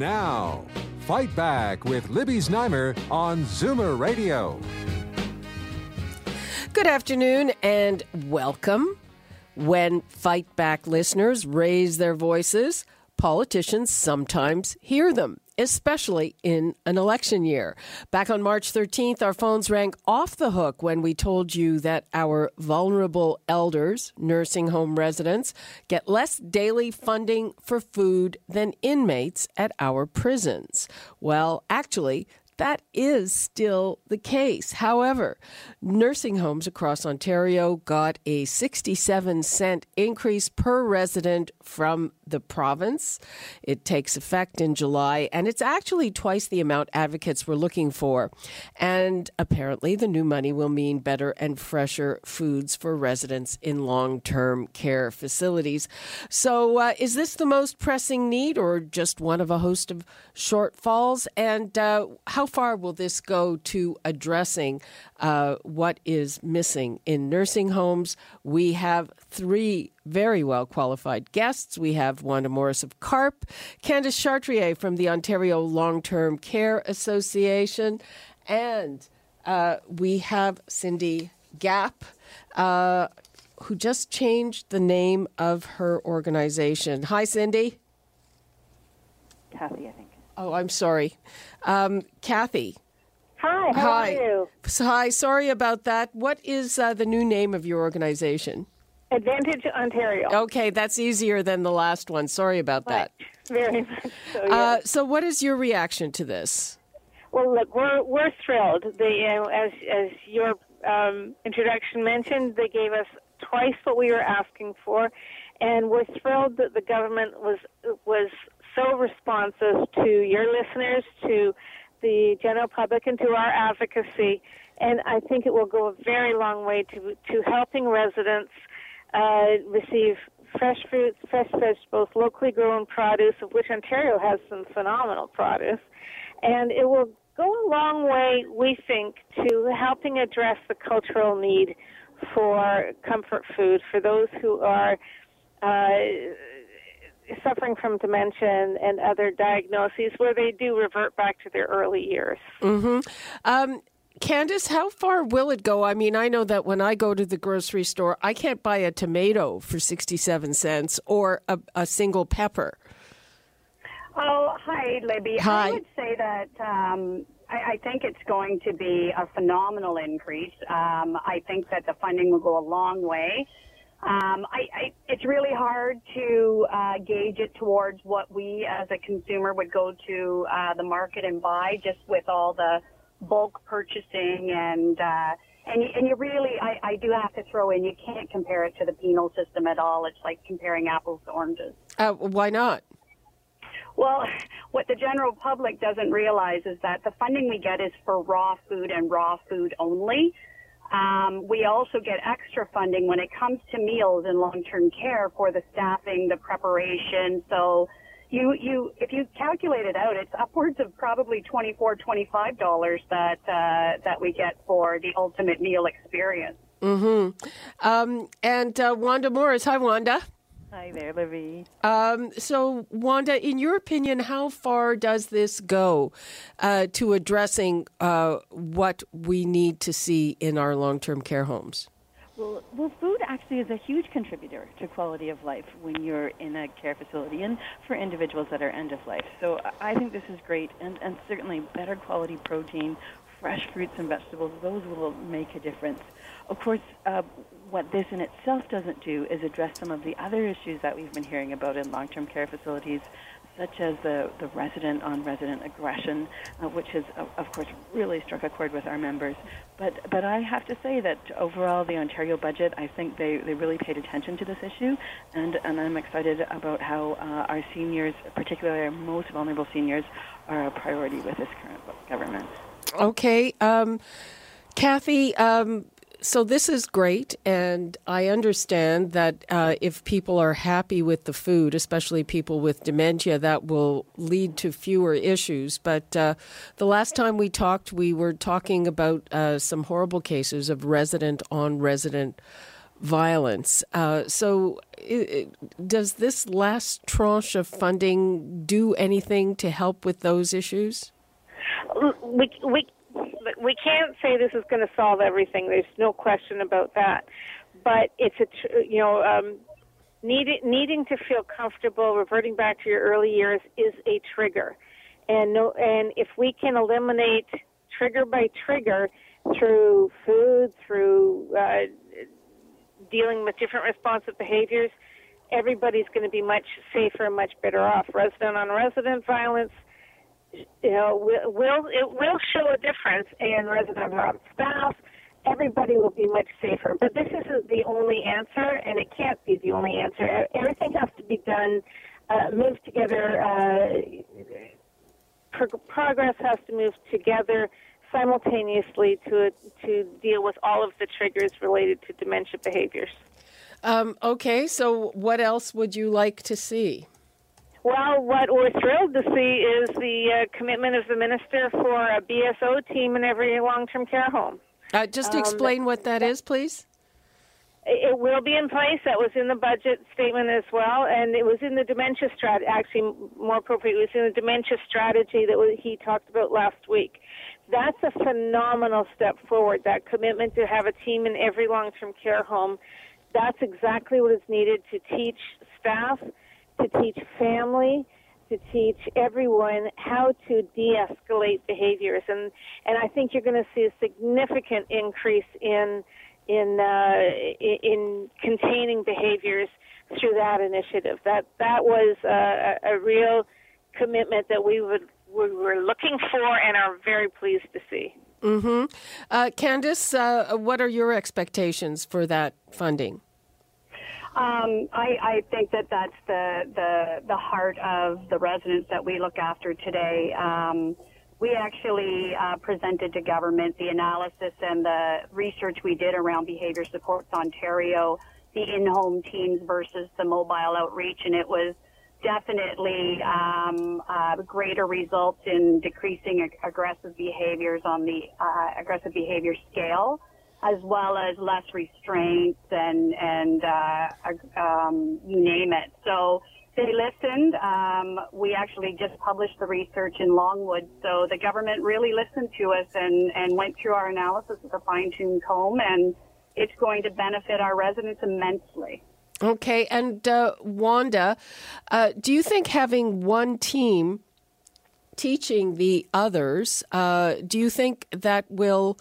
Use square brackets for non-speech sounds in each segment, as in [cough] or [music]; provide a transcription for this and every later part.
Now, Fight Back with Libby Znaimer on Zoomer Radio. Good afternoon and welcome. When Fight Back listeners raise their voices, politicians sometimes hear them, especially in an election year. Back on March 13th, our phones rang off the hook when we told you that our vulnerable elders, nursing home residents, get less daily funding for food than inmates at our prisons. Well, actually, that is still the case. However, nursing homes across Ontario got a 67 cent increase per resident from the province. It takes effect in July, and it's actually twice the amount advocates were looking for. And apparently, the new money will mean better and fresher foods for residents in long term care facilities. So, uh, is this the most pressing need, or just one of a host of shortfalls? And uh, how far will this go to addressing uh, what is missing in nursing homes? We have three very well qualified guests. We have Wanda Morris of CARP, Candace Chartier from the Ontario Long Term Care Association, and uh, we have Cindy Gapp. Uh, who just changed the name of her organization. Hi, Cindy. Cathy, I think. Oh, I'm sorry. Um, Cathy. Hi, how Hi. are you? Hi, sorry about that. What is uh, the new name of your organization? AdvantAge Ontario. Okay, that's easier than the last one. Sorry about that. Very much so. Uh, so, what is your reaction to this? well, look, we're we're thrilled. They, as as your um, introduction mentioned, they gave us twice what we were asking for, and we're thrilled that the government was was so responsive to your listeners, to the general public, and to our advocacy. And I think it will go a very long way to to helping residents uh, receive fresh fruits, fresh vegetables, locally grown produce, of which Ontario has some phenomenal produce. And it will go a long way, we think, to helping address the cultural need for comfort food for those who are uh, suffering from dementia and other diagnoses where they do revert back to their early years. Um, Candace, how far will it go? I mean, I know that when I go to the grocery store, I can't buy a tomato for 67 cents or a, a single pepper. Oh, hi, Libby. Hi. I would say that um, I, I think it's going to be a phenomenal increase. Um, I think that the funding will go a long way. Um, I, I, it's really hard to uh, gauge it towards what we as a consumer would go to uh, the market and buy, just with all the bulk purchasing and. Uh, and you, and you really, I, I do have to throw in, you can't compare it to the penal system at all. It's like comparing apples to oranges. Uh, why not? Well, [laughs] what the general public doesn't realize is that the funding we get is for raw food and raw food only. Um, we also get extra funding when it comes to meals in long-term care for the staffing, the preparation. So you, you, if you calculate it out, it's upwards of probably twenty-four, twenty-five dollars that uh, that we get for the ultimate meal experience. Mm-hmm. Um, and uh, Wanda Morris. Hi, Wanda. Hi there, Libby. Um, so, Wanda, in your opinion, how far does this go uh, to addressing uh, what we need to see in our long term care homes? Well, well, food actually is a huge contributor to quality of life when you're in a care facility and for individuals that are end of life. So I think this is great, and, and certainly better quality protein, fresh fruits and vegetables, those will make a difference. Of course, uh, what this in itself doesn't do is address some of the other issues that we've been hearing about in long term care facilities, such as the, the resident on resident aggression, uh, which has, of course, really struck a chord with our members. But, but I have to say that overall, the Ontario budget, I think they, they really paid attention to this issue, and, and I'm excited about how uh, our seniors, particularly our most vulnerable seniors, are a priority with this current government. Okay. Um, Cathy, um, so this is great, and I understand that uh, if people are happy with the food, especially people with dementia, that will lead to fewer issues. But uh, the last time we talked, we were talking about uh, some horrible cases of resident on resident violence. Uh, so, it, it, does this last tranche of funding do anything to help with those issues? We, we we can't say this is going to solve everything. There's no question about that. But it's a, you know, um, needing needing to feel comfortable, reverting back to your early years is a trigger, and no, and if we can eliminate trigger by trigger through food, through uh, dealing with different responsive behaviors, everybody's going to be much safer and much better off. Resident on resident violence you know, will, it will show a difference in resident staff. Everybody will be much safer. But this isn't the only answer, and it can't be the only answer. Everything has to be done, uh, move together. Uh, pro- progress has to move together simultaneously to to deal with all of the triggers related to dementia behaviors. Um, okay, so what else would you like to see? Well, what we're thrilled to see is the uh, commitment of the minister for a BSO team in every long-term care home. Uh, just um, explain what that is, please. It will be in place. That was in the budget statement as well, and it was in the dementia strategy. Actually, more appropriately, it was in the dementia strategy that he talked about last week. That's a phenomenal step forward. That commitment to have a team in every long-term care home. That's exactly what is needed to teach staff to teach family, to teach everyone how to de-escalate behaviors, and and I think you're going to see a significant increase in in uh, in containing behaviors through that initiative. That that was a, a real commitment that we would we were looking for and are very pleased to see. Mm-hmm. Uh, Candace, uh, what are your expectations for that funding? Um, I, I, think that that's the, the, the heart of the residents that we look after today. Um, we actually uh, presented to government the analysis and the research we did around Behavior Supports Ontario, the in-home teams versus the mobile outreach, and it was definitely um, uh, greater results in decreasing ag- aggressive behaviors on the uh, aggressive behavior scale as well as less restraints and and uh, um, you name it. So they listened. Um, we actually just published the research in Longwood, so the government really listened to us and and went through our analysis with a fine tuned comb, and it's going to benefit our residents immensely. Okay, and uh, Wanda, uh, do you think having one team teaching the others, uh, do you think that will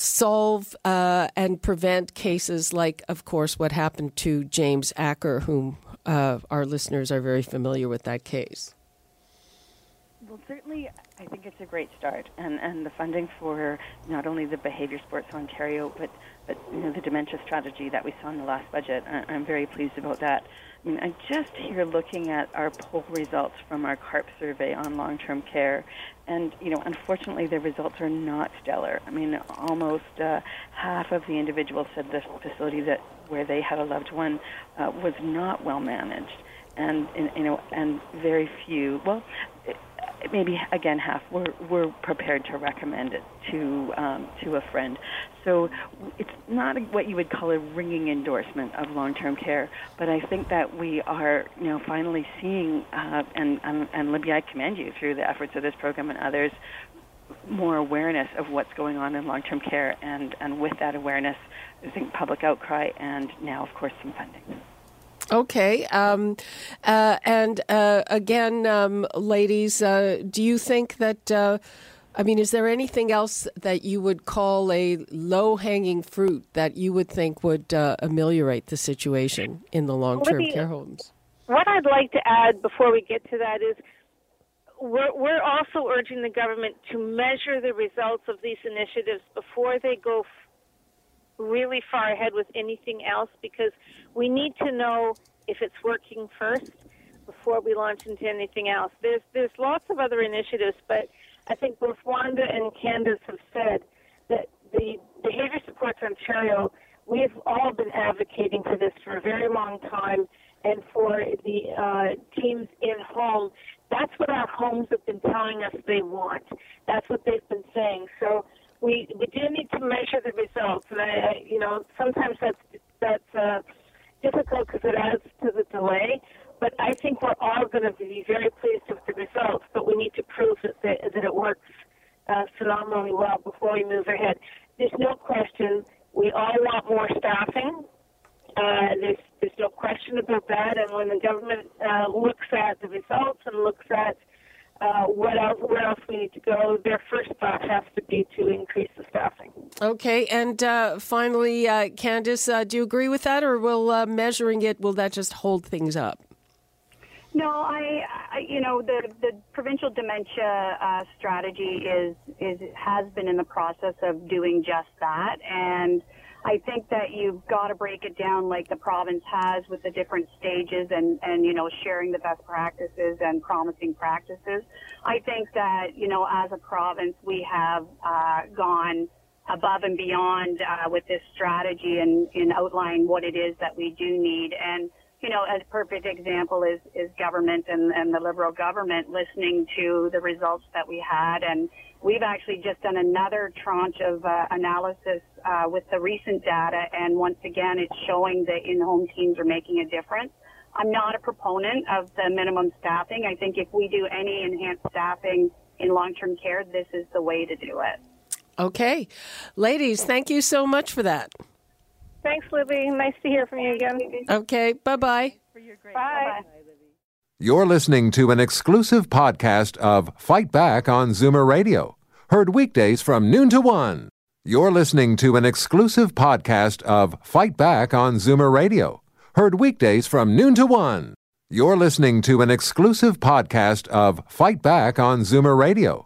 solve uh, and prevent cases like, of course, what happened to James Acker, whom uh, our listeners are very familiar with that case? Well, certainly, I think it's a great start, and and the funding for not only the Behavior Supports Ontario, but you know the dementia strategy that we saw in the last budget. I'm very pleased about that. I mean, I'm just here looking at our poll results from our CARP survey on long-term care, and you know, unfortunately, the results are not stellar. I mean, almost uh, half of the individuals said the facility that where they had a loved one uh, was not well managed, and, you know, and very few. Well, maybe again half we're we're prepared to recommend it to um, to a friend. So it's not what you would call a ringing endorsement of long-term care, but I think that we are you know finally seeing uh, and, and and Libby, I commend you through the efforts of this program and others more awareness of what's going on in long-term care and and with that awareness I think public outcry and now of course some funding. Okay. Um, uh, and uh, again, um, ladies, uh, do you think that, uh, I mean, is there anything else that you would call a low hanging fruit that you would think would uh, ameliorate the situation in the long term care homes? what I'd like to add before we get to that is we're, we're also urging the government to measure the results of these initiatives before they go really far ahead with anything else because we need to know if it's working first before we launch into anything else. There's there's lots of other initiatives, but I think both Wanda and Candace have said that the Behavior Supports Ontario, we've all been advocating for this for a very long time, and for the uh, teams in home, that's what our homes have been telling us they want. That's what they've been saying. So we we do need results, and I, you know sometimes that's that's uh, difficult because it adds to the delay. But I think we're all going to be very pleased with the results, but we need to prove that, that, it works uh, phenomenally well before we move ahead. There's no question we all want more staffing. Uh, there's, there's no question about that. And when the government uh, looks at the results and looks at what else, where else we need to go, their first thought has to be to increase the staffing. Okay, and uh, finally, uh, Candace, uh, do you agree with that, or will uh, measuring it will that just hold things up? No, I, I you know, the the provincial dementia uh, strategy is is has been in the process of doing just that, and I think that you've got to break it down like the province has with the different stages and and you know sharing the best practices and promising practices. I think that you know as a province we have uh, gone above and beyond uh, with this strategy and in outlining what it is that we do need and you know, a perfect example is, is government and, and the Liberal government listening to the results that we had. And we've actually just done another tranche of uh, analysis uh, with the recent data. And once again, it's showing that in-home teams are making a difference. I'm not a proponent of the minimum staffing. I think if we do any enhanced staffing in long-term care, this is the way to do it. Okay. Ladies, thank you so much for that. Thanks, Libby. Nice to hear from you again. Okay, bye bye. Bye. You're listening to an exclusive podcast of Fight Back on Zoomer Radio, heard weekdays from noon to one. You're listening to an exclusive podcast of Fight Back on Zoomer Radio, heard weekdays from noon to one. You're listening to an exclusive podcast of Fight Back on Zoomer Radio,